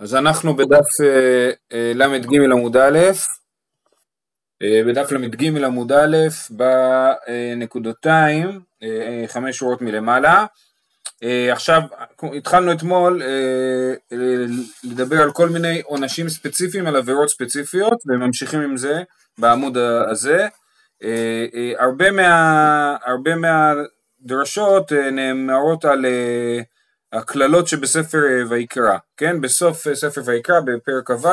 אז אנחנו בדף אה, אה, ל"ג עמוד א', אה, בדף ל"ג עמוד א', בנקודותיים, חמש שורות מלמעלה. עכשיו, התחלנו אתמול לדבר על כל מיני עונשים ספציפיים, על עבירות ספציפיות, וממשיכים עם זה בעמוד הזה. הרבה, מה, הרבה מהדרשות נאמרות על הקללות שבספר אה, ויקרא, כן? בסוף אה, ספר ויקרא בפרק כ"ו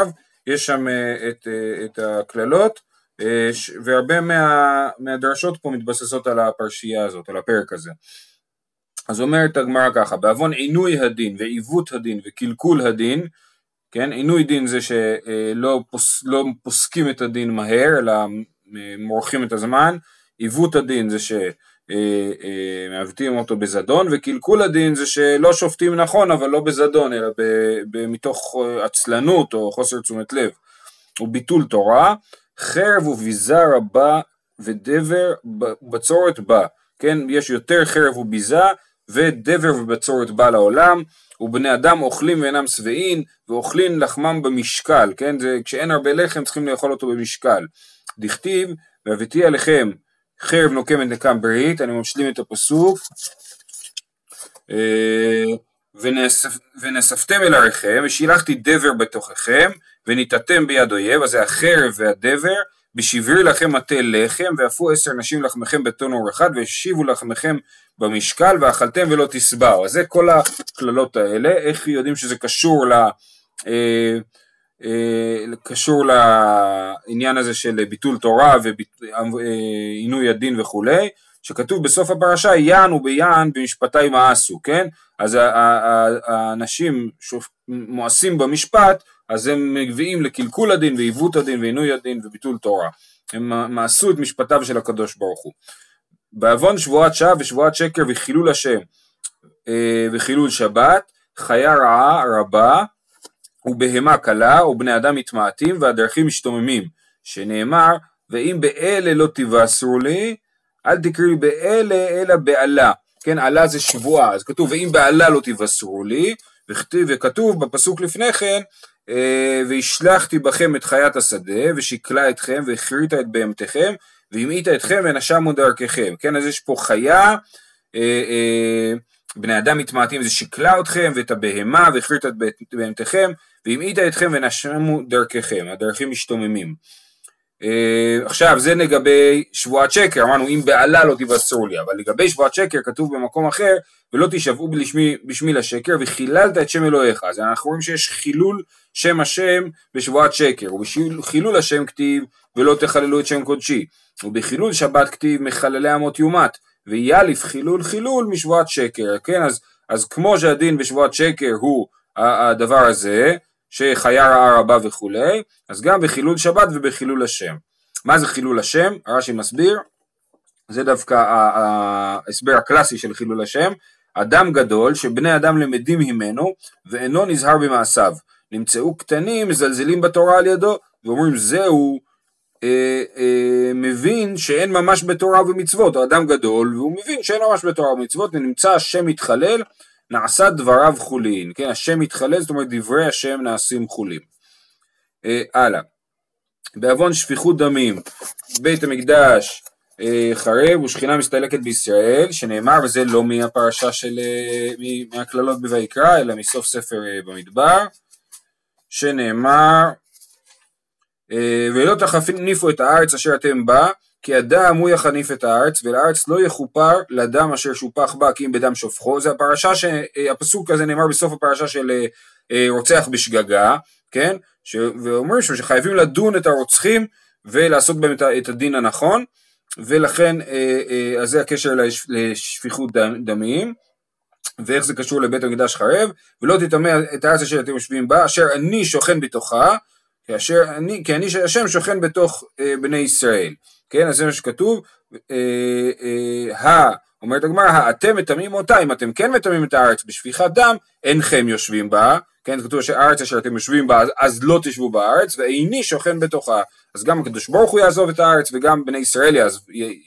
יש שם אה, את, את הקללות והרבה מה, מהדרשות פה מתבססות על הפרשייה הזאת, על הפרק הזה. אז אומרת הגמרא ככה, בעוון עינוי הדין ועיוות הדין וקלקול הדין, כן, עינוי דין זה שלא פוס, לא פוסקים את הדין מהר אלא מורחים את הזמן, עיוות הדין זה ש... אה, אה, מעוותים אותו בזדון, וקלקול הדין זה שלא שופטים נכון אבל לא בזדון אלא מתוך אה, עצלנות או חוסר תשומת לב, וביטול תורה, חרב וביזה רבה ודבר בצורת בא, כן, יש יותר חרב וביזה ודבר ובצורת בא לעולם, ובני אדם אוכלים ואינם שבעין, ואוכלים לחמם במשקל, כן, זה, כשאין הרבה לחם צריכים לאכול אותו במשקל. דכתיב, והבאתי עליכם חרב נוקמת נקם ברית, אני משלים את הפסוק, אה, ונאספתם אל עריכם, ושילחתי דבר בתוככם, וניתתם ביד אויב, אז זה החרב והדבר, בשברי לכם מטה לחם, ואפו עשר נשים לחמכם בטון אור אחד, והשיבו לחמכם במשקל, ואכלתם ולא תשבעו. אז זה כל הקללות האלה, איך יודעים שזה קשור ל... אה, קשור לעניין הזה של ביטול תורה ועינוי הדין וכולי, שכתוב בסוף הפרשה יען וביען במשפטי מאסו, כן? אז האנשים שמואסים במשפט, אז הם מביאים לקלקול הדין ועיוות הדין ועינוי הדין וביטול תורה. הם מאסו את משפטיו של הקדוש ברוך הוא. בעוון שבועת שווא ושבועת שקר וחילול השם אה, וחילול שבת, חיה רעה רבה ובהמה קלה ובני אדם מתמעטים והדרכים משתוממים, שנאמר ואם באלה לא תבשרו לי, אל תקראו לי באלה אלא בעלה, כן עלה זה שבועה, אז כתוב ואם בעלה לא תבשרו לי, וכתוב, בפסוק לפני כן אה, והשלחתי בכם את חיית השדה ושקלה אתכם והכריתה את בהמתכם והמעיטה אתכם ונשמו דרככם, כן אז יש פה חיה אה, אה, בני אדם מתמעטים זה שקלה אתכם ואת הבהמה והכריתה את בהמתכם והמעיטה אתכם ונשמו דרככם, הדרכים משתוממים. Uh, עכשיו זה לגבי שבועת שקר, אמרנו אם בעלה לא תבשרו לי, אבל לגבי שבועת שקר כתוב במקום אחר ולא תשבעו בשמי, בשמי לשקר וחיללת את שם אלוהיך, אז אנחנו רואים שיש חילול שם השם בשבועת שקר, ובחילול השם כתיב ולא תחללו את שם קודשי, ובחילול שבת כתיב מחללי אמות יומת, ויאליף חילול חילול משבועת שקר, כן? אז, אז כמו שהדין בשבועת שקר הוא הדבר הזה, שחיה רעה רבה וכולי, אז גם בחילול שבת ובחילול השם. מה זה חילול השם? רש"י מסביר, זה דווקא ההסבר הקלאסי של חילול השם, אדם גדול שבני אדם למדים ממנו ואינו נזהר במעשיו, נמצאו קטנים מזלזלים בתורה על ידו ואומרים זהו אה, אה, מבין שאין ממש בתורה ומצוות, הוא אדם גדול והוא מבין שאין ממש בתורה ומצוות ונמצא השם מתחלל נעשה דבריו חולין, כן, השם מתחלל, זאת אומרת דברי השם נעשים חולים. אה, הלאה, בעוון שפיכות דמים, בית המקדש אה, חרב ושכינה מסתלקת בישראל, שנאמר, וזה לא מהפרשה של, אה, מהקללות בויקרא, אלא מסוף ספר אה, במדבר, שנאמר, אה, ולא תחניפו את הארץ אשר אתם בה, כי הדם הוא יחניף את הארץ, ולארץ לא יכופר לדם אשר שופח בה כי אם בדם שופכו, זה הפרשה, ש... הפסוק הזה נאמר בסוף הפרשה של אה, אה, רוצח בשגגה, כן, ש... ואומרים שם שחייבים לדון את הרוצחים ולעשות בהם את הדין הנכון, ולכן, אה, אז זה הקשר לשפיכות דמים, ואיך זה קשור לבית המקדש חרב, ולא תטמא את הארץ אשר אתם יושבים בה, אשר אני שוכן בתוכה, כאשר אני, כי אני השם שוכן בתוך בני ישראל. כן, אז זה מה שכתוב, אה, אה, אומרת הגמרא, אתם מטמאים אותה, אם אתם כן מטמאים את הארץ בשפיכת דם, אינכם יושבים בה, כן, כתוב שהארץ אשר אתם יושבים בה, אז לא תשבו בארץ, ואיני שוכן בתוכה, אז גם הקדוש ברוך הוא יעזוב את הארץ, וגם בני ישראל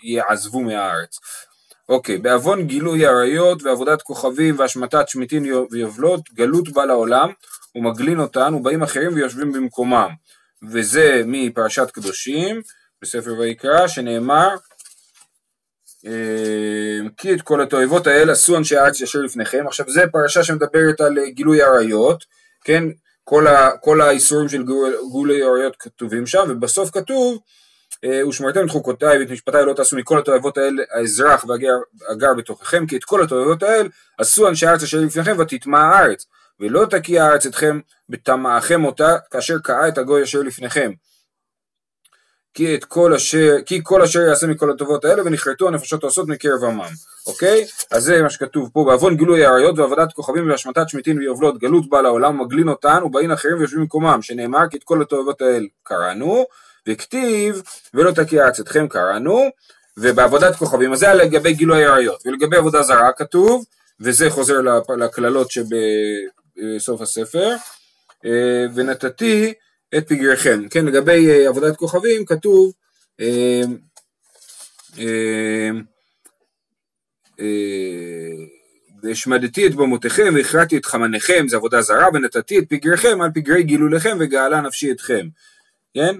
יעזבו מהארץ. אוקיי, בעוון גילוי עריות ועבודת כוכבים והשמטת שמיטין ויובלות, גלות בא לעולם ומגלין אותן ובאים אחרים ויושבים במקומם. וזה מפרשת קדושים בספר ויקרא שנאמר אה, כי את כל התועבות האלה עשו אנשי הארץ ישר לפניכם. עכשיו זה פרשה שמדברת על גילוי עריות, כן? כל, ה, כל האיסורים של גילוי עריות כתובים שם ובסוף כתוב אה, ושמרתם את חוקותיי ואת משפטיי לא תעשו מכל התועבות האלה האזרח והגר בתוככם כי את כל התועבות האלה עשו אנשי הארץ אשר לפניכם ותטמע הארץ ולא תקיע הארץ אתכם בטמאכם אותה כאשר קעה את הגוי אשר לפניכם כי, את כל אשר, כי כל אשר יעשה מכל הטובות האלה ונכרתו הנפשות העושות מקרב עמם, אוקיי? אז זה מה שכתוב פה, בעוון גילוי העריות ועבודת כוכבים והשמטת שמיטין ויובלות גלות בא לעולם ומגלין אותן ובאים אחרים ויושבים במקומם, שנאמר כי את כל הטובות האלה קראנו, וכתיב ולא תקיע אתכם קראנו, ובעבודת כוכבים, אז זה לגבי גילוי העריות, ולגבי עבודה זרה כתוב, וזה חוזר לקללות שבסוף הספר, אה, ונתתי את פגריכם. כן, לגבי אה, עבודת כוכבים כתוב אה, והשמדתי את במותיכם והכרעתי את חמניכם, זה עבודה זרה, ונתתי את פגריכם על פגרי גילוליכם וגאלה נפשי אתכם. כן?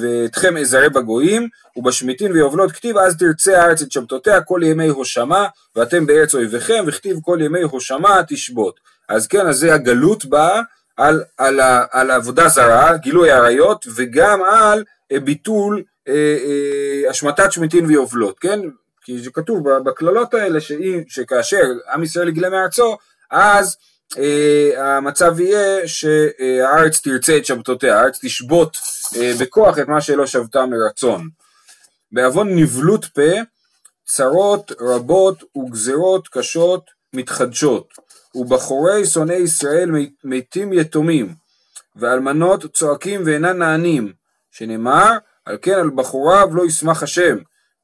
ואתכם אזרה בגויים, ובשמיטין ויובלות כתיב אז תרצה הארץ את שבתותיה כל ימי הושמה, ואתם בארץ אויביכם, וכתיב כל ימי הושמה תשבות. אז כן, אז זה הגלות באה על, על, על עבודה זרה, גילוי עריות, וגם על אה, ביטול אה, אה, השמטת שמיטין ויובלות, כן? כי זה כתוב בקללות האלה שאם, שכאשר עם ישראל יגלה מארצו, אז אה, המצב יהיה שהארץ תרצה את שבתותיה, הארץ תשבות אה, בכוח את מה שלא שבתה מרצון. בעוון נבלות פה, צרות רבות וגזרות קשות מתחדשות, ובחורי שונאי ישראל מתים יתומים, ואלמנות צועקים ואינן נענים, שנאמר, על כן על בחוריו לא ישמח השם,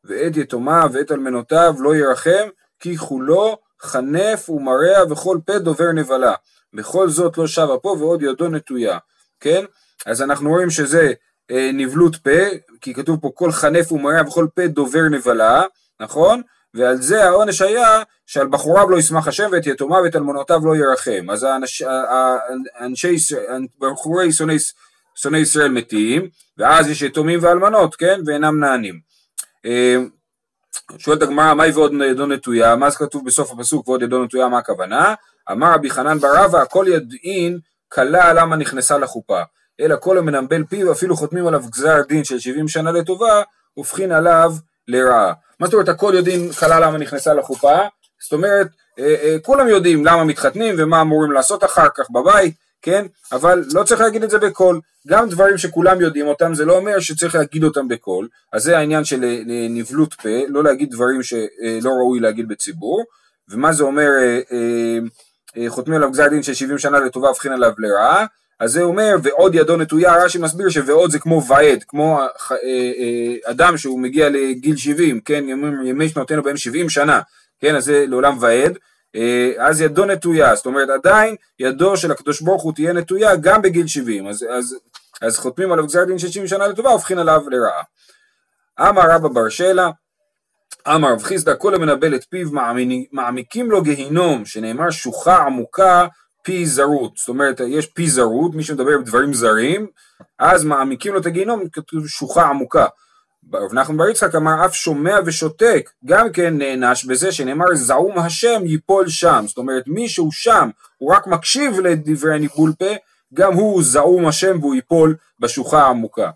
ואת יתומיו ואת אלמנותיו לא ירחם, כי כולו חנף ומרע וכל פה דובר נבלה. בכל זאת לא שב אפו ועוד ידו נטויה, כן? אז אנחנו רואים שזה אה, נבלות פה, כי כתוב פה כל חנף ומרע וכל פה דובר נבלה, נכון? ועל זה העונש היה שעל בחוריו לא ישמח השם ואת יתומיו ואת אלמונותיו לא ירחם. אז האנש, האנשי, בחורי שונאי, שונאי ישראל מתים, ואז יש יתומים ואלמנות, כן? ואינם נענים. אה, שואלת הגמרא, מהי ועוד ידו נטויה? מה זה כתוב בסוף הפסוק ועוד ידו נטויה, מה הכוונה? אמר רבי חנן בר רבא, הכל ידעין כלה למה נכנסה לחופה. אלא כל המנמבל פיו, אפילו חותמים עליו גזר דין של 70 שנה לטובה, הופכין עליו לרעה. מה זאת אומרת הכל יודעים כלה למה נכנסה לחופה? זאת אומרת, אה, אה, כולם יודעים למה מתחתנים ומה אמורים לעשות אחר כך בבית, כן? אבל לא צריך להגיד את זה בקול. גם דברים שכולם יודעים אותם, זה לא אומר שצריך להגיד אותם בקול. אז זה העניין של אה, נבלות פה, לא להגיד דברים שלא ראוי להגיד בציבור. ומה זה אומר, חותמים עליו גזר דין של 70 שנה לטובה, הבחין עליו לרעה. אז זה אומר, ועוד ידו נטויה, רש"י מסביר שוועוד זה כמו ועד, כמו אדם שהוא מגיע לגיל 70, כן, ימי שנותינו בהם 70 שנה, כן, אז זה לעולם ועד, אה, אז ידו נטויה, זאת אומרת עדיין ידו של הקדוש ברוך הוא תהיה נטויה גם בגיל 70, אז, אז, אז חותמים עליו גזר דין של 70 שנה לטובה, הופכים עליו לרעה. אמר רבא בר שלה, אמר רב חיסדא כל המנבל את פיו מעמיקים לו גיהינום, שנאמר שוחה עמוקה פי זרות, זאת אומרת יש פי זרות, מי שמדבר בדברים זרים, אז מעמיקים לו את הגיהינום, כתוב שוחה עמוקה. רב נחמן בר יצחק אמר אף שומע ושותק גם כן נענש בזה שנאמר זעום השם ייפול שם זאת אומרת מי שהוא שם הוא רק מקשיב לדברי ניבול פה גם הוא זעום השם והוא ייפול בשוחה העמוקה.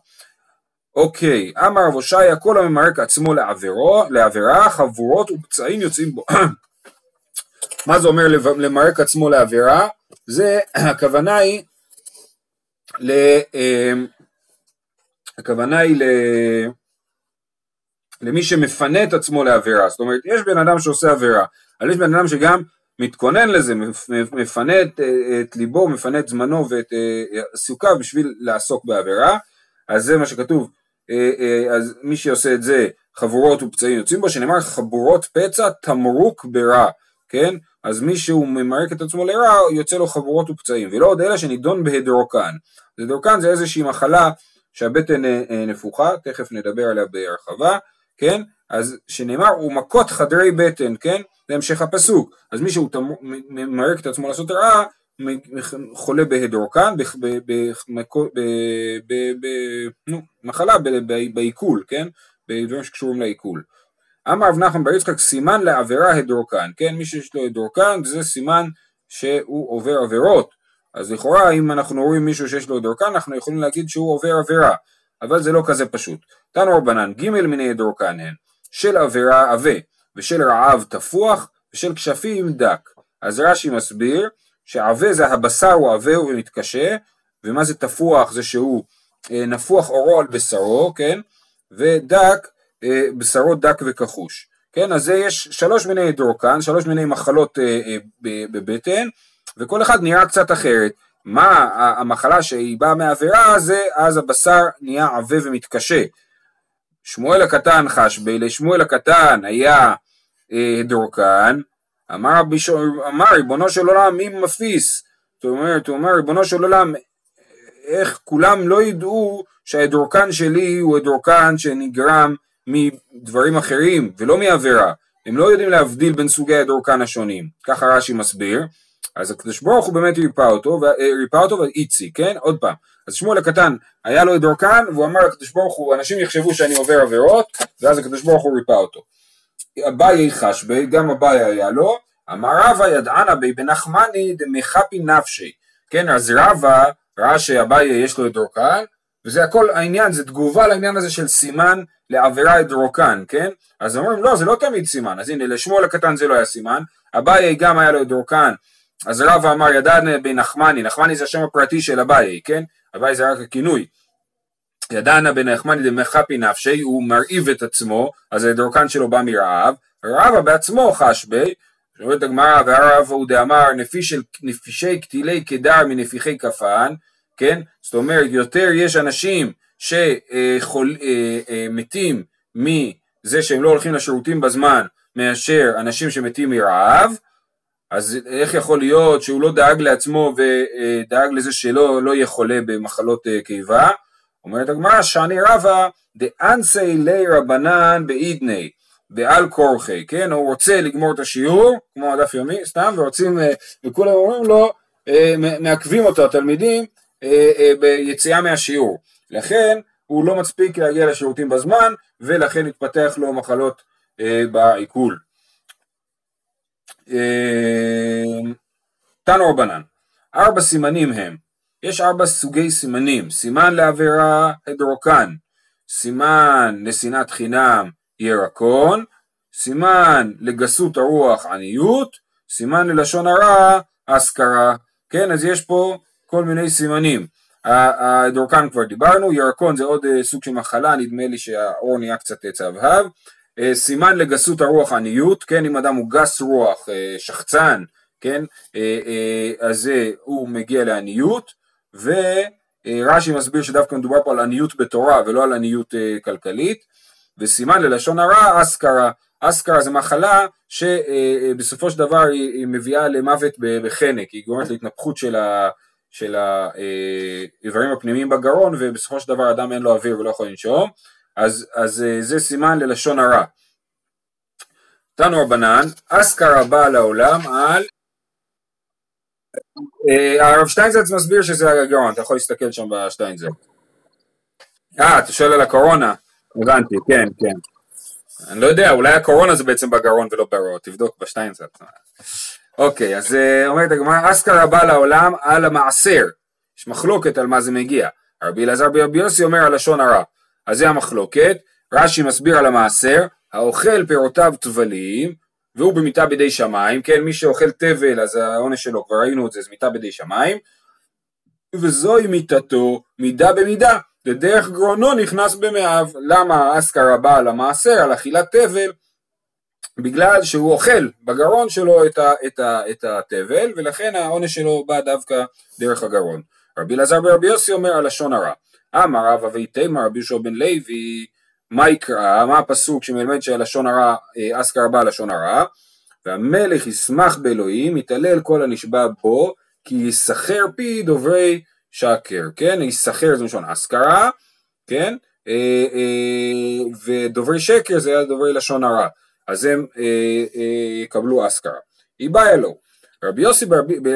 אוקיי אמר רב הושעיה כל הממרק עצמו לעבירו, לעבירה חבורות ופצעים יוצאים בו מה זה אומר למרק עצמו לעבירה? זה הכוונה היא ל... אה, הכוונה היא ל... למי שמפנה את עצמו לעבירה, זאת אומרת יש בן אדם שעושה עבירה, אבל יש בן אדם שגם מתכונן לזה, מפנה את, את ליבו, מפנה את זמנו ואת אה, עיסוקיו בשביל לעסוק בעבירה, אז זה מה שכתוב, אה, אה, אז מי שעושה את זה חבורות ופצעים יוצאים בו, שנאמר חבורות פצע תמרוק ברע, כן? אז מי שהוא ממרק את עצמו לרע, יוצא לו חבורות ופצעים, ולא עוד אלא שנידון בהדרוקן. הדרוקן זה איזושהי מחלה שהבטן נפוחה, תכף נדבר עליה בהרחבה, כן? אז שנאמר הוא מכות חדרי בטן, כן? זה המשך הפסוק. אז מי שהוא ממרק את עצמו לעשות רעה, חולה בהדורקן, במחלה בעיכול, כן? בדברים שקשורים לעיכול. אמר רב נחמן בר יצחק סימן לעבירה הדורקן, כן? מי שיש לו הדורקן זה סימן שהוא עובר עבירות. אז לכאורה אם אנחנו רואים מישהו שיש לו דורקן אנחנו יכולים להגיד שהוא עובר עבירה, אבל זה לא כזה פשוט. תנו רבנן ג' מיני דורקן הן של עבירה עבה ושל רעב תפוח ושל כשפים דק. אז רש"י מסביר שעבה זה הבשר הוא עבה ומתקשה ומה זה תפוח זה שהוא אה, נפוח אורו על בשרו, כן? ודק, אה, בשרו דק וכחוש. כן, אז זה יש שלוש מיני דורקן, שלוש מיני מחלות אה, אה, בבטן, וכל אחד נראה קצת אחרת. מה המחלה שהיא באה מהעבירה זה אז הבשר נהיה עבה ומתקשה. שמואל הקטן חש בי, לשמואל הקטן היה אה, דורקן, אמר, אמר ריבונו של עולם מי מפיס? זאת אומרת, הוא אומר ריבונו של עולם איך כולם לא ידעו שהדורקן שלי הוא הדורקן שנגרם מדברים אחרים ולא מעבירה. הם לא יודעים להבדיל בין סוגי הדורקן השונים. ככה רש"י מסביר. אז הקדוש ברוך הוא באמת ריפא אותו, אה, ריפא אותו ואיצי, כן? עוד פעם. אז שמואל הקטן היה לו דורקן והוא אמר לקדוש ברוך הוא, אנשים יחשבו שאני עובר עבירות, ואז הקדוש ברוך הוא ריפא אותו. אביי חש בי, גם אביי היה לו, אמר רבא ידענה בי בנחמני דמחפי נפשי. כן, אז רבא ראה שאביי יש לו דורקן, וזה הכל העניין, זה תגובה לעניין הזה של סימן לעבירה דורקן, כן? אז אומרים לא, זה לא תמיד סימן, אז הנה לשמואל הקטן זה לא היה סימן, אביי גם היה לו דורקן, אז רבא אמר ידענה בנחמני, נחמני. זה השם הפרטי של אביי, כן? אביי זה רק הכינוי. ידענה בנחמני דמחפי נפשי, הוא מרעיב את עצמו, אז הדורקן שלו בא מרעב, רבא בעצמו חש בי, אומרת הגמרא, והרב הוא דאמר נפישי קטילי קדר מנפיחי כפן, כן? זאת אומרת, יותר יש אנשים שמתים מזה שהם לא הולכים לשירותים בזמן, מאשר אנשים שמתים מרעב, אז איך יכול להיות שהוא לא דאג לעצמו ודאג לזה שלא לא יהיה חולה במחלות אה, קיבה? אומרת הגמרא, שאני רבא דאנסי לי רבנן באידני, בעל כורחי, כן? הוא רוצה לגמור את השיעור, כמו הדף יומי, סתם, ורוצים, אה, וכולם אומרים לו, אה, מעכבים אותו התלמידים ביציאה מהשיעור. לכן הוא לא מספיק להגיע לשירותים בזמן, ולכן התפתח לו מחלות בעיכול. אמ, תנו רבנן, ארבע סימנים הם, יש ארבע סוגי סימנים, סימן לעבירה הדרוקן, סימן לשנאת חינם ירקון, סימן לגסות הרוח עניות, סימן ללשון הרע אזכרה, כן אז יש פה כל מיני סימנים, הדורקן כבר דיברנו, ירקון זה עוד אה, סוג של מחלה, נדמה לי שהאור נהיה קצת צהבהב, אה, סימן לגסות הרוח עניות, כן, אם אדם הוא גס רוח, אה, שחצן, כן, אה, אז הוא מגיע לעניות, ורש"י מסביר שדווקא מדובר פה על עניות בתורה ולא על עניות כלכלית, וסימן ללשון הרע אסכרה, אסכרה זה מחלה שבסופו של דבר היא מביאה למוות בחנק, היא גורמת להתנפחות של ה... של האיברים הפנימיים בגרון ובסופו של דבר אדם אין לו אוויר ולא יכול לנשום אז, אז אה, זה סימן ללשון הרע. תנו רבנן, אסכרה בא לעולם על... אה, הרב שטיינזלץ מסביר שזה הגרון, אתה יכול להסתכל שם בשטיינזלץ. אה, אתה שואל על הקורונה? הבנתי, כן, כן. אני לא יודע, אולי הקורונה זה בעצם בגרון ולא בריאות, תבדוק בשטיינזלץ. אוקיי, אז אה, אומרת הגמרא, אסכרה בא לעולם על המעשר. יש מחלוקת על מה זה מגיע. רבי אלעזר ברבי יוסי אומר על לשון הרע. אז זה המחלוקת, רש"י מסביר על המעשר, האוכל פירותיו טבליים, והוא במיטה בידי שמיים, כן, מי שאוכל תבל אז העונש שלו, כבר ראינו את זה, זה מיטה בידי שמיים, וזוהי מיתתו מידה במידה, ודרך גרונו נכנס במאיו, למה אסכרה בא על המעשר, על אכילת תבל, בגלל שהוא אוכל בגרון שלו את, ה, את, ה, את התבל, ולכן העונש שלו בא דווקא דרך הגרון. רבי אלעזר ברבי יוסי אומר על לשון הרע. אמר רב אבי תימא רבי יהושע בן לוי, מה יקרא, מה הפסוק שמלמד שהלשון הרע, אה, אסכר בא לשון הרע, והמלך ישמח באלוהים, יתעלל כל הנשבע בו, כי יסחר פי דוברי שקר, כן? יסחר זה לשון אסכרה, כן? אה, אה, ודוברי שקר זה היה דוברי לשון הרע, אז הם יקבלו אסכרה. היא באה לו. רבי יוסי,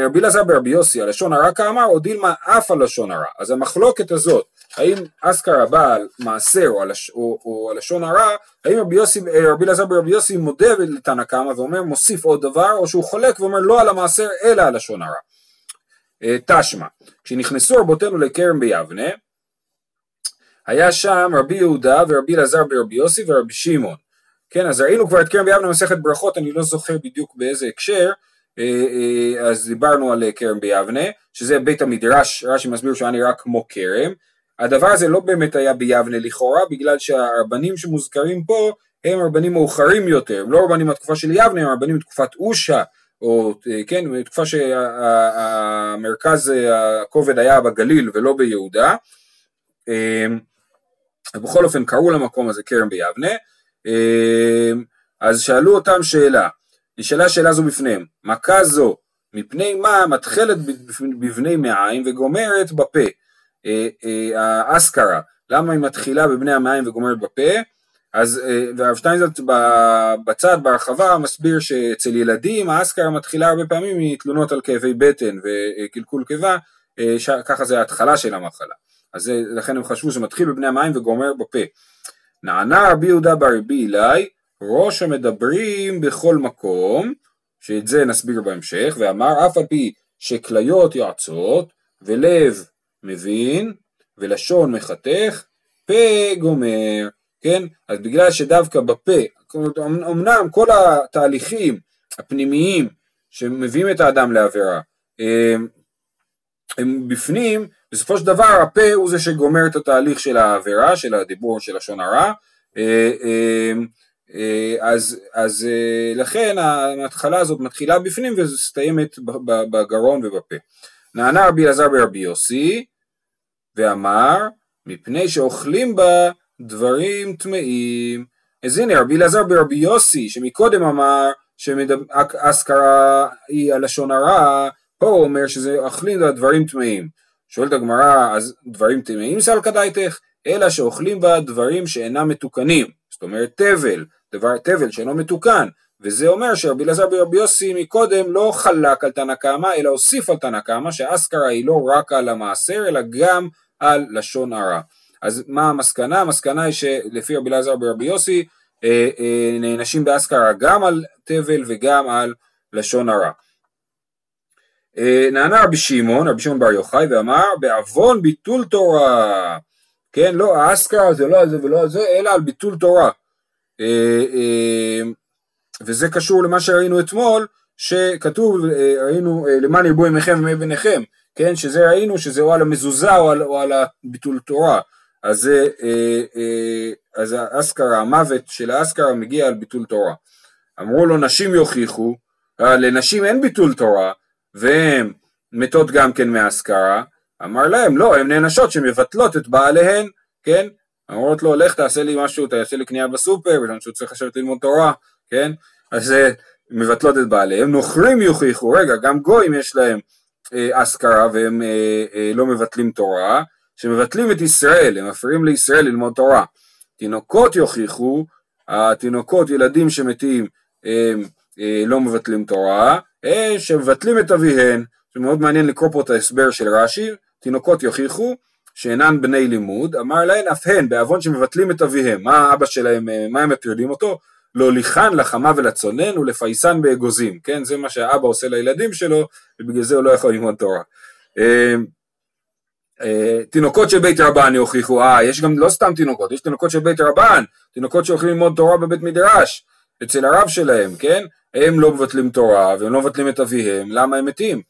רבי אלעזר ברבי יוסי, הלשון הרע כאמר, או דילמה אף הלשון הרע. אז המחלוקת הזאת, האם אסכרה בא על מעשר או, או, או הלשון הרע, האם רבי יוסי, רבי אלעזר ברבי יוסי מודה לתנא קמא ואומר מוסיף עוד דבר, או שהוא חולק ואומר לא על המעשר אלא על לשון הרע. תשמע, כשנכנסו רבותינו לכרם ביבנה, היה שם רבי יהודה ורבי אלעזר ברבי יוסי ורבי שמעון. כן, אז ראינו כבר את כרם ביבנה מסכת ברכות, אני לא זוכר בדיוק באיזה הקשר, אה, אה, אז דיברנו על כרם ביבנה, שזה בית המדרש, רש"י מסביר שהוא נראה כמו כרם. הדבר הזה לא באמת היה ביבנה לכאורה, בגלל שהרבנים שמוזכרים פה הם רבנים מאוחרים יותר, הם לא רבנים מהתקופה של יבנה, הם רבנים מתקופת אושה, או אה, כן, בתקופה שהמרכז הכובד היה בגליל ולא ביהודה. בכל אופן קראו למקום הזה כרם ביבנה, אז שאלו אותם שאלה, נשאלה שאלה זו בפניהם, מכה זו מפני מה מתחלת בבני מעיים וגומרת בפה, אה, אה, האסכרה, למה היא מתחילה בבני המעיים וגומרת בפה? אז אה, והרב שטיינזלט בצד בהרחבה מסביר שאצל ילדים האסכרה מתחילה הרבה פעמים מתלונות על כאבי בטן וקלקול קיבה, ככה זה ההתחלה של המחלה. אז לכן הם חשבו שמתחיל בבני המים וגומר בפה. נענה רבי יהודה ברבי אלי ראש המדברים בכל מקום, שאת זה נסביר בהמשך, ואמר אף על פי שכליות יועצות ולב מבין ולשון מחתך, פה גומר, כן? אז בגלל שדווקא בפה, אמנם כל התהליכים הפנימיים שמביאים את האדם לעבירה, הם, הם בפנים, בסופו של דבר הפה הוא זה שגומר את התהליך של העבירה, של הדיבור, של לשון הרע, אה, אה, אה, אז, אז לכן ההתחלה הזאת מתחילה בפנים ומסתיימת בגרון ובפה. נענה רבי אלעזר ברבי יוסי ואמר מפני שאוכלים בה דברים טמאים. אז הנה רבי אלעזר ברבי יוסי שמקודם אמר שאסכרה היא הלשון הרע, פה הוא אומר שזה אוכלים בה דברים טמאים. שואלת הגמרא אז דברים טמאים סלקא דייתך? אלא שאוכלים בה דברים שאינם מתוקנים, זאת אומרת תבל, דבר תבל שאינו מתוקן, וזה אומר שרבי אלעזר ברבי יוסי מקודם לא חלק על תנא קמא, אלא הוסיף על תנא קמא, שאסכרה היא לא רק על המעשר, אלא גם על לשון הרע. אז מה המסקנה? המסקנה היא שלפי רבי אלעזר ברבי יוסי, אה, אה, נענשים באסכרה גם על תבל וגם על לשון הרע. אה, נענה רבי שמעון, רבי שמעון בר יוחאי, ואמר בעוון ביטול תורה. כן, לא, האסכרה זה לא על זה ולא על זה, אלא על ביטול תורה. אה, אה, וזה קשור למה שראינו אתמול, שכתוב, ראינו למען ירבו ימיכם וימי בניכם, כן, שזה ראינו שזה או על המזוזה או על, או על הביטול תורה, אז, אז האסכרה, המוות של האסכרה מגיע על ביטול תורה. אמרו לו נשים יוכיחו, לנשים אין ביטול תורה, והן מתות גם כן מהאסכרה, אמר להם לא, הן נענשות שמבטלות את בעליהן, כן, אומרות לו לך תעשה לי משהו, תעשה לי קנייה בסופר, בגלל שהוא צריך לשבת ללמוד תורה, כן? אז מבטלות את בעליהם, נוכרים יוכיחו, רגע, גם גויים יש להם אה, אסכרה והם אה, אה, לא מבטלים תורה, שמבטלים את ישראל, הם מפריעים לישראל ללמוד תורה. תינוקות יוכיחו, התינוקות, ילדים שמתים, הם אה, לא מבטלים תורה, אה, שמבטלים את אביהן, זה מאוד מעניין לקרוא פה את ההסבר של רש"י, תינוקות יוכיחו, שאינן בני לימוד, אמר להן אף הן בעוון שמבטלים את אביהם, מה אבא שלהם, אה, מה הם מטרידים אותו? להוליכן לחמה ולצונן ולפייסן באגוזים, כן? זה מה שהאבא עושה לילדים שלו, ובגלל זה הוא לא יכול ללמוד תורה. אה, אה, תינוקות של בית רבן יוכיחו, אה, יש גם לא סתם תינוקות, יש תינוקות של בית רבן, תינוקות שהולכים ללמוד תורה בבית מדרש, אצל הרב שלהם, כן? הם לא מבטלים תורה והם לא מבטלים את אביהם, למה הם מתים?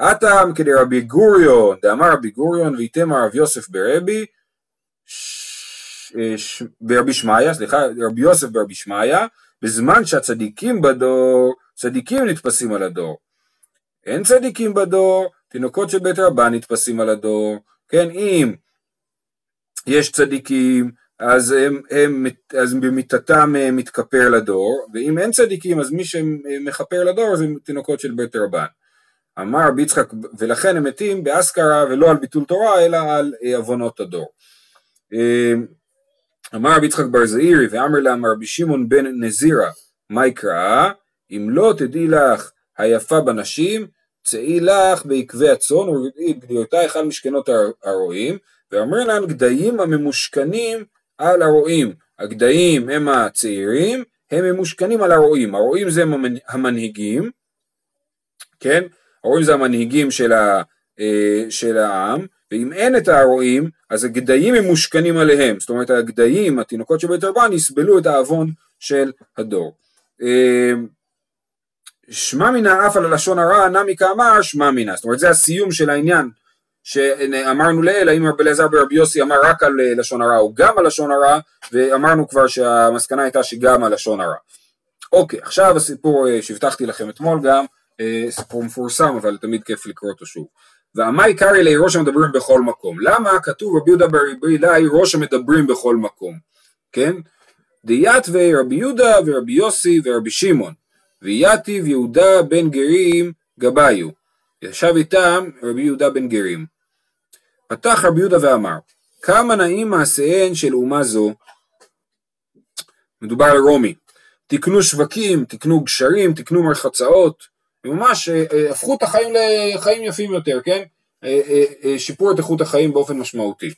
אטם כדרבי גוריון, דאמר רבי גוריון ויתם הרב יוסף ברבי, ברבי שמעיה, סליחה, רבי יוסף ברבי שמעיה, בזמן שהצדיקים בדור, צדיקים נתפסים על הדור. אין צדיקים בדור, תינוקות של בית רבן נתפסים על הדור, כן, אם יש צדיקים, אז, הם, הם, אז במיתתם אה, מתכפר לדור, ואם אין צדיקים, אז מי שמכפר לדור זה תינוקות של בית רבן. אמר רבי יצחק, ולכן הם מתים באסכרה ולא על ביטול תורה, אלא על אה, עוונות הדור. אמר רבי יצחק בר זעירי ואמר לה רבי שמעון בן נזירה מה יקרא אם לא תדעי לך היפה בנשים צאי לך בעקבי הצאן ורדעי את גדיותייך על משכנות הרועים ואומר להם גדיים הממושכנים על הרועים. הגדיים הם הצעירים הם ממושכנים על הרועים. הרועים זה המנהיגים כן? הרועים זה המנהיגים של, ה, אה, של העם ואם אין את הרועים אז הגדיים הם מושכנים עליהם. זאת אומרת הגדיים התינוקות של בית רבן יסבלו את העוון של הדור. אה, שמע מינה אף על הלשון הרע נמי כאמר שמע מינה. זאת אומרת זה הסיום של העניין שאמרנו לעיל האם רבי אליעזר ברבי יוסי אמר רק על אה, לשון הרע או גם על לשון הרע ואמרנו כבר שהמסקנה הייתה שגם על לשון הרע. אוקיי עכשיו הסיפור אה, שהבטחתי לכם אתמול גם אה, סיפור מפורסם אבל תמיד כיף לקרוא אותו שוב. ועמי קרעי לי ראש המדברים בכל מקום. למה כתוב רבי יהודה ברבי אלי ראש המדברים בכל מקום כן? דיתווה רבי יהודה ורבי יוסי ורבי שמעון ויתיב יהודה בן גרים גבאיו ישב איתם רבי יהודה בן גרים. פתח רבי יהודה ואמר כמה נעים מעשיהן של אומה זו. מדובר על רומי. תקנו שווקים, תקנו גשרים, תקנו מרחצאות. ממש אה, אה, הפכו את החיים לחיים יפים יותר, כן? אה, שיפרו את איכות החיים באופן משמעותי.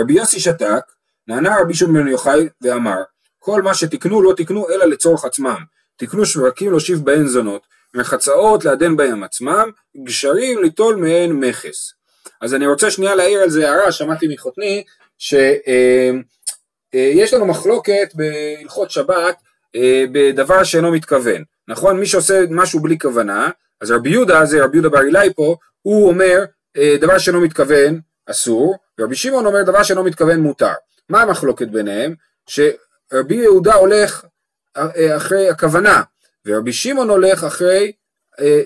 רבי יוסי שתק, נענה רבי שמעון בן יוחאי ואמר כל מה שתקנו לא תקנו אלא לצורך עצמם תקנו שווקים להושיב בהן זונות מרחצאות לעדן בהם עצמם גשרים ליטול מהן מכס אז אני רוצה שנייה להעיר על זה הערה שמעתי מחותני שיש לנו מחלוקת בהלכות שבת אה, בדבר שאינו מתכוון, נכון? מי שעושה משהו בלי כוונה, אז רבי יהודה, זה רבי יהודה בר אילאי פה, הוא אומר אה, דבר שאינו מתכוון אסור, ורבי שמעון אומר דבר שאינו מתכוון מותר. מה המחלוקת ביניהם? שרבי יהודה הולך אה, אחרי הכוונה, ורבי שמעון הולך אחרי,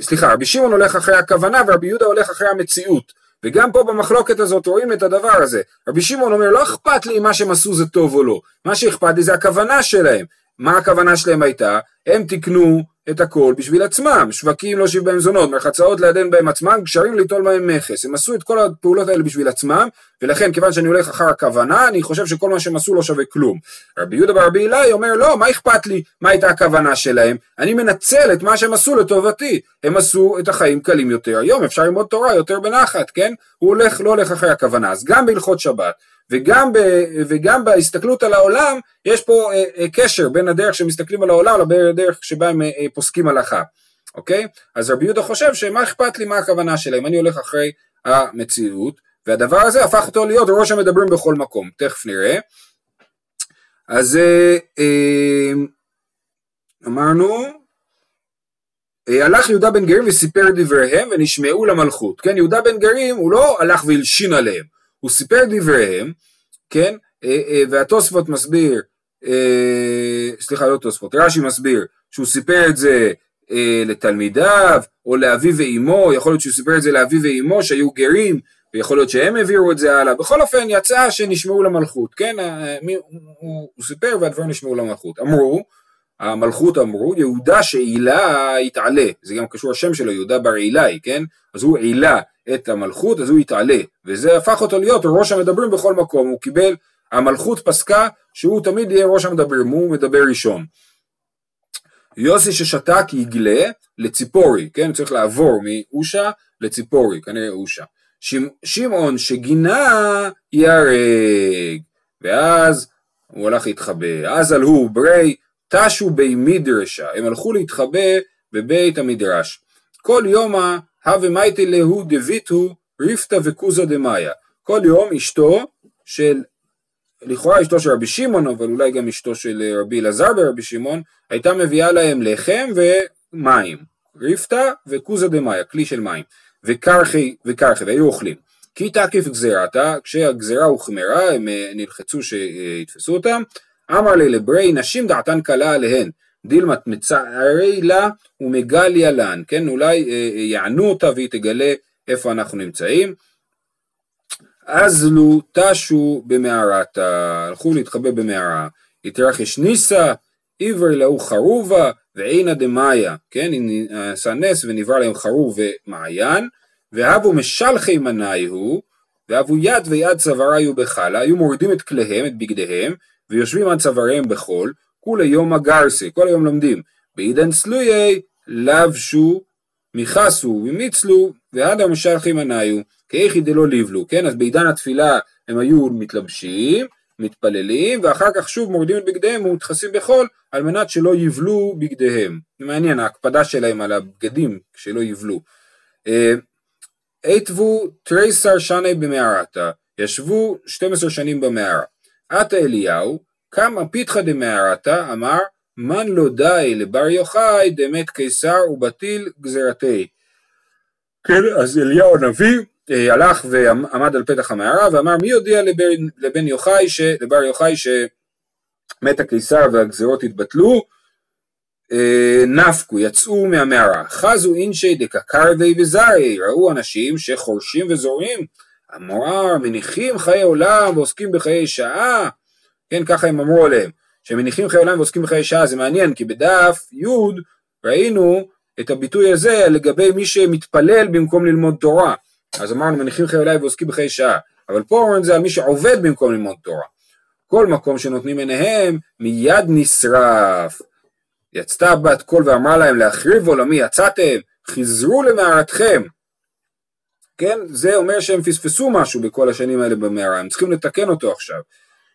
סליחה, רבי שמעון הולך אחרי הכוונה ורבי יהודה הולך אחרי המציאות. וגם פה במחלוקת הזאת רואים את הדבר הזה. רבי שמעון אומר לא אכפת לי אם מה שהם עשו זה טוב או לא, מה שאכפת לי זה הכוונה שלהם. מה הכוונה שלהם הייתה? הם תיקנו את הכל בשביל עצמם, שווקים לא שיב בהם זונות, מרחצאות לעדן בהם עצמם, גשרים ליטול בהם מכס, הם עשו את כל הפעולות האלה בשביל עצמם, ולכן כיוון שאני הולך אחר הכוונה, אני חושב שכל מה שהם עשו לא שווה כלום. רבי יהודה ברבי אלי אומר לא, מה אכפת לי? מה הייתה הכוונה שלהם, אני מנצל את מה שהם עשו לטובתי, הם עשו את החיים קלים יותר, היום אפשר ללמוד תורה יותר בנחת, כן? הוא הולך, לא הולך אחרי הכוונה, אז גם בהלכות שבת, וגם, ב, וגם בהסתכלות על העולם יש פה אה, אה, קשר בין הדרך שמסתכלים על העולם לבין הדרך שבה הם אה, אה, פוסקים הלכה, אוקיי? אז רבי יהודה חושב שמה אכפת לי מה הכוונה שלהם, אני הולך אחרי המציאות, והדבר הזה הפך אותו להיות ראש המדברים בכל מקום, תכף נראה. אז אה, אה, אמרנו, אה, הלך יהודה בן גרים וסיפר דבריהם ונשמעו למלכות, כן? יהודה בן גרים הוא לא הלך והלשין עליהם, הוא סיפר דבריהם, כן, אה, אה, והתוספות מסביר, אה, סליחה לא תוספות, רש"י מסביר שהוא סיפר את זה לתלמידיו או לאביו ואימו, יכול להיות שהוא סיפר את זה לאביו ואימו שהיו גרים ויכול להיות שהם העבירו את זה הלאה, בכל אופן יצא שנשמעו למלכות, כן, הוא, הוא סיפר והדברים נשמעו למלכות, אמרו, המלכות אמרו, יהודה שעילה יתעלה, זה גם קשור השם שלו, יהודה בר עילי, כן, אז הוא עילה את המלכות אז הוא יתעלה. וזה הפך אותו להיות ראש המדברים בכל מקום. הוא קיבל המלכות פסקה שהוא תמיד יהיה ראש המדברים הוא מדבר ראשון. יוסי ששתק יגלה לציפורי כן? צריך לעבור מאושה לציפורי כנראה אושה. שמעון שגינה ייהרג ואז הוא הלך להתחבא. אז עלו ברי תשו בי מדרשה. הם הלכו להתחבא בבית המדרש. כל יומא הווה מייטי להו דביתו ריפתא וקוזא דמאיה. כל יום אשתו של, לכאורה אשתו של רבי שמעון, אבל אולי גם אשתו של רבי אלעזר ברבי שמעון, הייתה מביאה להם לחם ומים. ריפתא וקוזא דמאיה, כלי של מים. וקרחי, וקרחי, והיו אוכלים. כי תקיף גזירתה, כשהגזירה הוחמרה, הם אה, נלחצו שיתפסו אותם, אמר לי לברי נשים דעתן קלה עליהן. דילמת מצערי לה ומגליה לן, כן, אולי אה, אה, יענו אותה והיא תגלה איפה אנחנו נמצאים. אז לו תשו במערתה, הלכו להתחבא במערה, יתרחש ניסה, עבר להו חרובה ועינה דמאיה, כן, עשה נס ונברא להם חרוב ומעיין, והבו משלחי מנאי הוא, ואבו יד ויד צווארה היו בחלה, היו מורידים את כליהם, את בגדיהם, ויושבים עד צוואריהם בחול, כולי יום הגרסי, כל היום לומדים. בעידן סלויי לבשו, מיכסו ומיצלו, ועד המשלחים עניו, כאיכי דלא ליבלו, כן? אז בעידן התפילה הם היו מתלבשים, מתפללים, ואחר כך שוב מורדים את בגדיהם ומתחסים בחול, על מנת שלא יבלו בגדיהם. זה מעניין, ההקפדה שלהם על הבגדים, שלא יבלו. עטבו אה, תריסר שני במערתה, ישבו 12 שנים במערה. עתה אליהו, כמה פיתחא דמערתה, אמר, מן לא די לבר יוחאי דמת קיסר ובטיל גזירתי. כן, אז אליהו הנביא אה, הלך ועמד על פתח המערה ואמר מי יודיע לבן, לבן יוחאי, ש, לבר יוחאי שמת הקיסר והגזירות התבטלו? אה, נפקו, יצאו מהמערה, חזו אינשי דקקרבי וזרי, ראו אנשים שחורשים וזורים, אמר מניחים חיי עולם ועוסקים בחיי שעה, כן ככה הם אמרו עליהם, שמניחים חיי עולם ועוסקים בחיי שעה, זה מעניין כי בדף י' ראינו את הביטוי הזה לגבי מי שמתפלל במקום ללמוד תורה, אז אמרנו מניחים חיי עולם ועוסקים בחיי שעה, אבל פה אומרים זה על מי שעובד במקום ללמוד תורה, כל מקום שנותנים עיניהם מיד נשרף יצתה בת קול ואמרה להם להחריב עולמי יצאתם, חזרו למערתכם. כן, זה אומר שהם פספסו משהו בכל השנים האלה במערה, הם צריכים לתקן אותו עכשיו.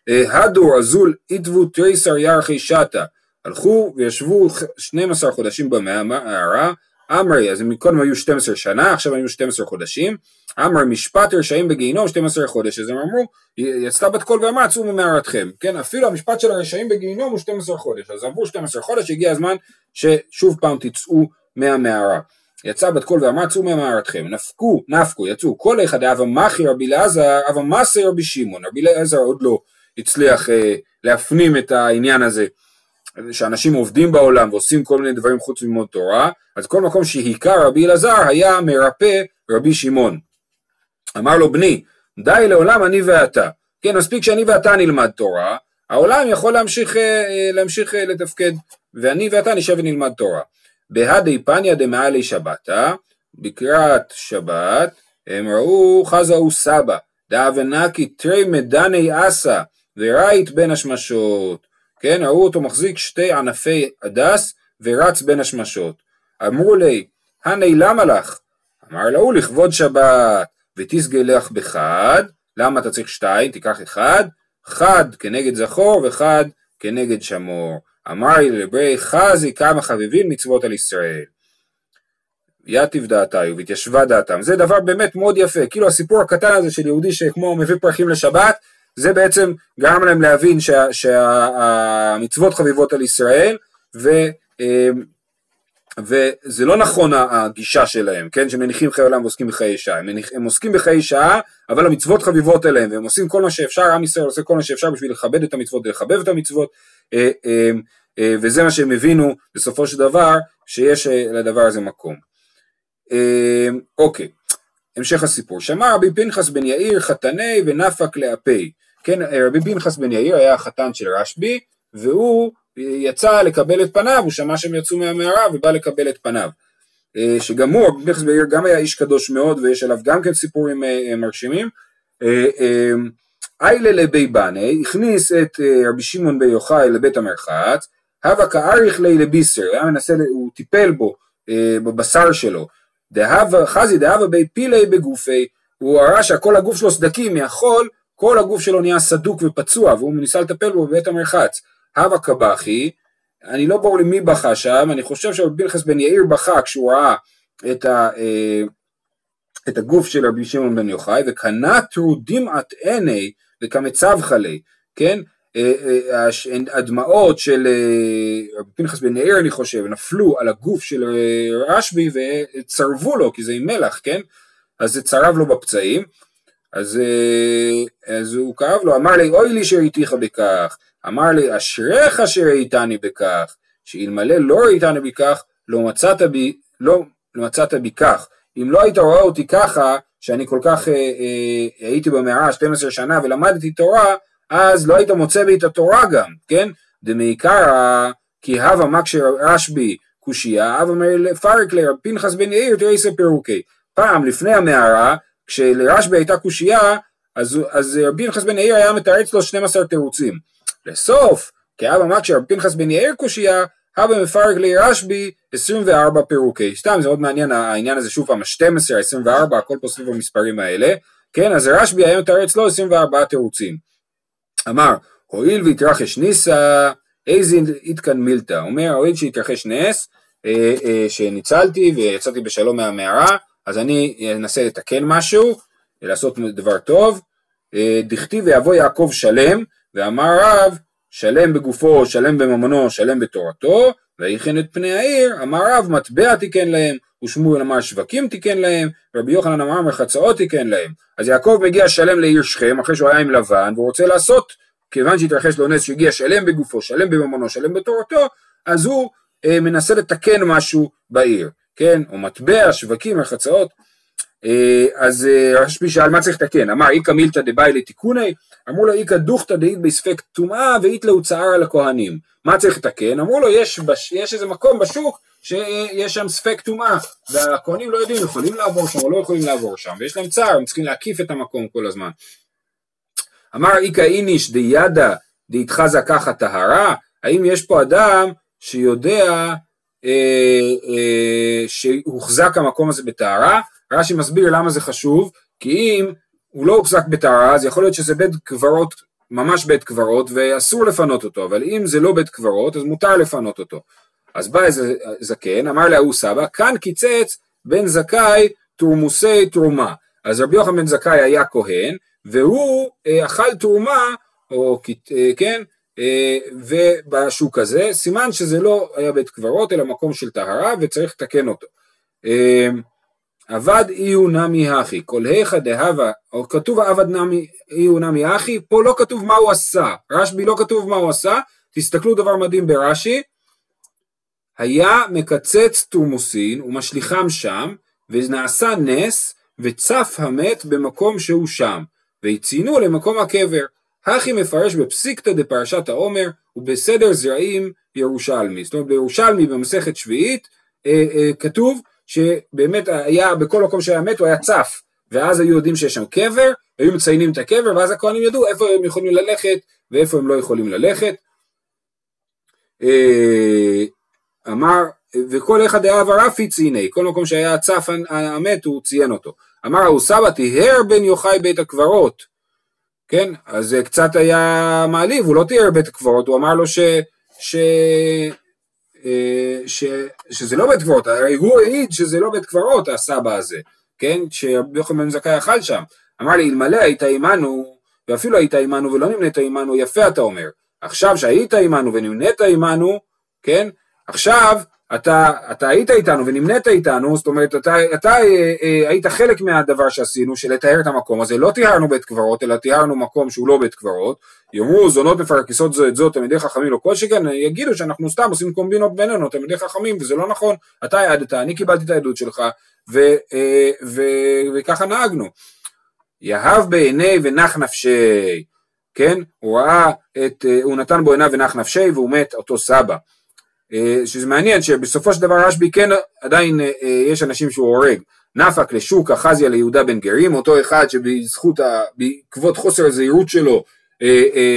הדור אזול איתבו תריסר ירחי שטה, הלכו וישבו 12 חודשים במערה, אמרי, אז קודם היו 12 שנה, עכשיו היו 12 חודשים, אמר משפט רשעים בגיהינום 12 חודש, אז הם אמרו, יצתה בת קול ואמרה צאו ממערתכם, כן, אפילו המשפט של הרשעים בגיהינום הוא 12 חודש, אז עברו 12 חודש, הגיע הזמן ששוב פעם תצאו מהמערה. יצא בת קול ואמרה צאו ממערתכם, נפקו, נפקו, יצאו, כל אחד אבא מחי רבי אלעזר, אבא מסי רבי שמעון, רבי אלעזר עוד לא הצליח אה, להפנים את העניין הזה. שאנשים עובדים בעולם ועושים כל מיני דברים חוץ ללמוד תורה, אז כל מקום שהיכה רבי אלעזר היה מרפא רבי שמעון. אמר לו בני, די לעולם אני ואתה. כן, מספיק שאני ואתה נלמד תורה, העולם יכול להמשיך, אה, להמשיך אה, לתפקד, ואני ואתה נשב ונלמד תורה. בהדי פניה דמעלי שבתה, בקראת שבת, הם ראו חזאו סבא, דאבנקי תרי מדני אסה, ורייט בין השמשות. כן, ראו אותו מחזיק שתי ענפי הדס ורץ בין השמשות. אמרו לי, הני למה לך? אמר לו, לכבוד שבת, ותסגה לך בחד, למה אתה צריך שתיים? תיקח אחד, חד כנגד זכור וחד כנגד שמור. אמר לי לברי חזי כמה חביבים מצוות על ישראל. יתיב דעתיו והתיישבה דעתם. זה דבר באמת מאוד יפה, כאילו הסיפור הקטן הזה של יהודי שכמו מביא פרחים לשבת, זה בעצם גרם להם להבין שהמצוות שה, חביבות על ישראל, ו, אמ, וזה לא נכון הגישה שלהם, כן, שמניחים חיי עולם ועוסקים בחיי שעה, הם, מניח, הם עוסקים בחיי שעה, אבל המצוות חביבות עליהם, והם עושים כל מה שאפשר, עם ישראל עושה כל מה שאפשר בשביל לכבד את המצוות ולחבב את המצוות, אה, אמ, אה, וזה מה שהם הבינו בסופו של דבר, שיש אה, לדבר הזה מקום. אוקיי, המשך הסיפור, שמע רבי פנחס בן יאיר חתני ונפק לאפי כן, רבי פנחס בן יאיר היה החתן של רשב"י, והוא יצא לקבל את פניו, הוא שמע שהם יצאו מהמערה ובא לקבל את פניו. אה, שגם הוא, רבי פנחס בן יאיר גם היה איש קדוש מאוד, ויש עליו גם כן סיפורים אה, אה, מרשימים. איילה לבי בני, הכניס את רבי שמעון בר יוחאי לבית המרחץ, הווה כאריך לי לביסר, היה מנסה, הוא טיפל בו, בבשר שלו. דהבה, חזי דהבה בי פילי בגופי, הוא ראה שכל הגוף שלו סדקים מהחול, כל הגוף שלו נהיה סדוק ופצוע והוא ניסה לטפל בו בבית המרחץ. הווה קבחי, אני לא ברור לי מי בכה שם, אני חושב שרבי פנחס בן יאיר בכה כשהוא ראה את, ה, אה, את הגוף של רבי שמעון בן יוחאי, וקנה טרודים עט עיני וכמצב חלי, כן? אה, אה, הדמעות של רבי פנחס בן יאיר אני חושב נפלו על הגוף של רשב"י וצרבו לו כי זה עם מלח כן אז זה צרב לו בפצעים אז, אה, אז הוא כאב לו, אמר לי אוי לי שראיתיך בכך, אמר לי אשריך שראיתני בכך, שאלמלא לא ראיתני בכך, לא מצאת בי, לא, לא מצאת בי כך. אם לא היית רואה אותי ככה, שאני כל כך אה, אה, הייתי במערה 12 שנה ולמדתי תורה, אז לא היית מוצא בי את התורה גם, כן? דמעיקרא כי הווה מקשר רשב"י קושייה, הווה מר לפרק לרב פנחס בן יאיר תראה פירוקי. פעם לפני המערה כשלרשב"י הייתה קושייה, אז, אז רבי פנחס בן יאיר היה מתרץ לו 12 תירוצים. לסוף, כי אבא אמר כשרבי פנחס בן יאיר קושייה, אבא מפרק רשב"י 24 פירוקי. סתם זה מאוד מעניין העניין הזה שוב פעם, ה-12, ה-24, הכל פה סביב המספרים האלה. כן, אז רשב"י היה מתרץ לו 24 תירוצים. אמר, הואיל והתרחש ניסה, איזה איתקן מילתא. אומר, הואיל שהתרחש נס, אה, אה, שניצלתי ויצאתי בשלום מהמערה, אז אני אנסה לתקן משהו, לעשות דבר טוב. אה, דכתיב ויבוא יעקב שלם, ואמר רב, שלם בגופו, שלם בממונו, שלם בתורתו, ויכן את פני העיר, אמר רב, מטבע תיקן להם, ושמואל אמר שווקים תיקן להם, ורבי יוחנן אמר מחצאות תיקן להם. אז יעקב מגיע שלם לעיר שכם, אחרי שהוא היה עם לבן, והוא רוצה לעשות, כיוון שהתרחש לו נס שהגיע שלם בגופו, שלם בממונו, שלם בתורתו, אז הוא אה, מנסה לתקן משהו בעיר, כן? או מטבע, שווקים, מחצאות. אה, אז אה, רשב"י שאל מה צריך לתקן, אמר איכא מילתא דבאי לתיקוני, אמרו לו איכא דוכתא דאית בספק טומאה ואית לו צער על הכהנים, מה צריך לתקן? אמרו לו יש, בש... יש איזה מקום בשוק שיש שם ספק טומאה והכהנים לא יודעים, יכולים לעבור שם או לא יכולים לעבור שם ויש להם צער, הם צריכים להקיף את המקום כל הזמן. אמר איכא איניש דידא דאיתחזה ככה טהרה, האם יש פה אדם שיודע שהוחזק המקום הזה בטהרה? רש"י מסביר למה זה חשוב, כי אם הוא לא הוחזק בטהרה אז יכול להיות שזה בית קברות, ממש בית קברות ואסור לפנות אותו, אבל אם זה לא בית קברות אז מותר לפנות אותו. אז בא איזה זקן, אמר להוא סבא, כאן קיצץ בן זכאי תורמוסי תרומה. אז רבי יוחנן בן זכאי היה כהן, והוא אה, אכל תרומה, או אה, כן, אה, ובשוק הזה, סימן שזה לא היה בית קברות, אלא מקום של טהרה, וצריך לתקן אותו. אה, עבד איהו נמי הכי, כל היכא דהבה, או כתוב עבד איהו נמי הכי, פה לא כתוב מה הוא עשה, רשב"י לא כתוב מה הוא עשה, תסתכלו דבר מדהים ברש"י, היה מקצץ תורמוסין ומשליכם שם, ונעשה נס, וצף המת במקום שהוא שם, והציינו למקום הקבר. הכי מפרש בפסיקתא דפרשת העומר, ובסדר זרעים ירושלמי. זאת אומרת בירושלמי במסכת שביעית אה, אה, כתוב שבאמת היה, בכל מקום שהיה מת הוא היה צף, ואז היו יודעים שיש שם קבר, היו מציינים את הקבר, ואז הכהנים ידעו איפה הם יכולים ללכת ואיפה הם לא יכולים ללכת. אה, אמר, וכל אחד היה ורפי ציני, כל מקום שהיה צף המת הוא ציין אותו. אמר ההוא סבא טיהר בן יוחאי בית הקברות, כן, אז זה קצת היה מעליב, הוא לא טיהר בית הקברות, הוא אמר לו ש... ש... אה, ש, שזה לא בית קברות, הרי הוא העיד שזה לא בית קברות הסבא הזה, כן, שרבי יוחנן בן זכאי אכל שם, אמר לי אלמלא היית עמנו, ואפילו היית עמנו ולא נמנית עמנו, יפה אתה אומר, עכשיו שהיית עמנו ונמנית עמנו, כן, עכשיו אתה, אתה היית איתנו ונמנית איתנו, זאת אומרת אתה, אתה אה, אה, היית חלק מהדבר שעשינו של לטהר את המקום הזה, לא טיהרנו בית קברות אלא טיהרנו מקום שהוא לא בית קברות, יאמרו זונות מפרקסות זו את זו תלמידי חכמים לא כל שכן, יגידו שאנחנו סתם עושים קומבינות בינינו תלמידי חכמים וזה לא נכון, אתה העדת, אני קיבלתי את העדות שלך ו, אה, ו, וככה נהגנו. יהב בעיני ונח נפשי, כן? הוא ראה את, אה, הוא נתן בו עיניו ונח נפשי והוא מת אותו סבא. אה, שזה מעניין שבסופו של דבר רשב"י כן עדיין אה, אה, יש אנשים שהוא הורג. נפק לשוק אחזיה ליהודה בן גרים אותו אחד שבזכות בעקבות חוסר הזהירות שלו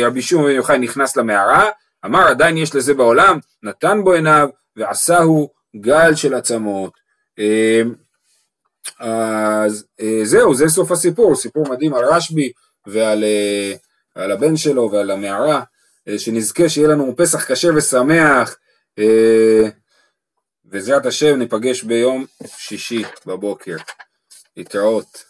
רבי שמעון בן יוחאי נכנס למערה אמר עדיין יש לזה בעולם נתן בו עיניו ועשהו גל של עצמות. אז זהו זה סוף הסיפור. סיפור מדהים על רשב"י ועל על הבן שלו ועל המערה שנזכה שיהיה לנו פסח כשר ושמח בעזרת השם ניפגש ביום שישי בבוקר. להתראות.